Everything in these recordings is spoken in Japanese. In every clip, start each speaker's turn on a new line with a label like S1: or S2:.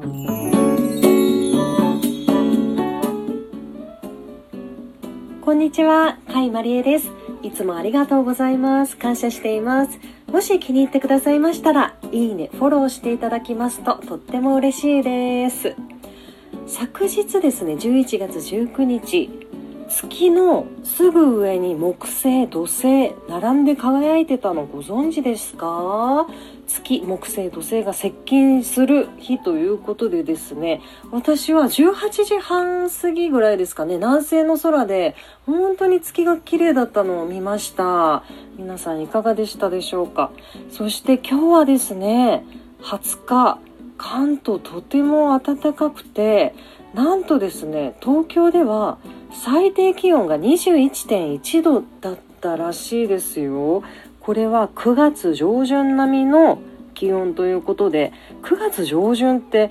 S1: こんにちは、甲斐まりえです。いつもありがとうございます。感謝しています。もし気に入ってくださいましたら、いいね、フォローしていただきますととっても嬉しいです。昨日ですね、11月19日、月のすぐ上に木星、土星、並んで輝いてたのご存知ですか？月、木星、土星が接近する日ということでですね、私は18時半過ぎぐらいですかね、南西の空で本当に月が綺麗だったのを見ました。皆さんいかがでしたでしょうか？そして今日はですね、20日、関東とても暖かくて、なんとですね、東京では最低気温が21.1度だったらしいですよ。これは9月上旬並みの気温ということで、9月上旬って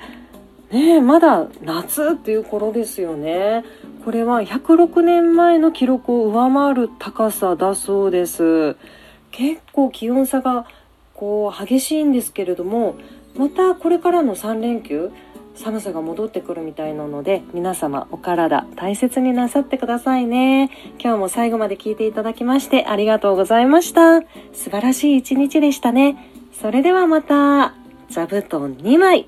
S1: ねまだ夏っていう頃ですよね。これは106年前の記録を上回る高さだそうです。結構気温差がこう激しいんですけれども、またこれからの3連休、寒さが戻ってくるみたいなので皆様お体大切になさってくださいね。今日も最後まで聞いていただきましてありがとうございました。素晴らしい一日でしたね。それではまた座布団2枚。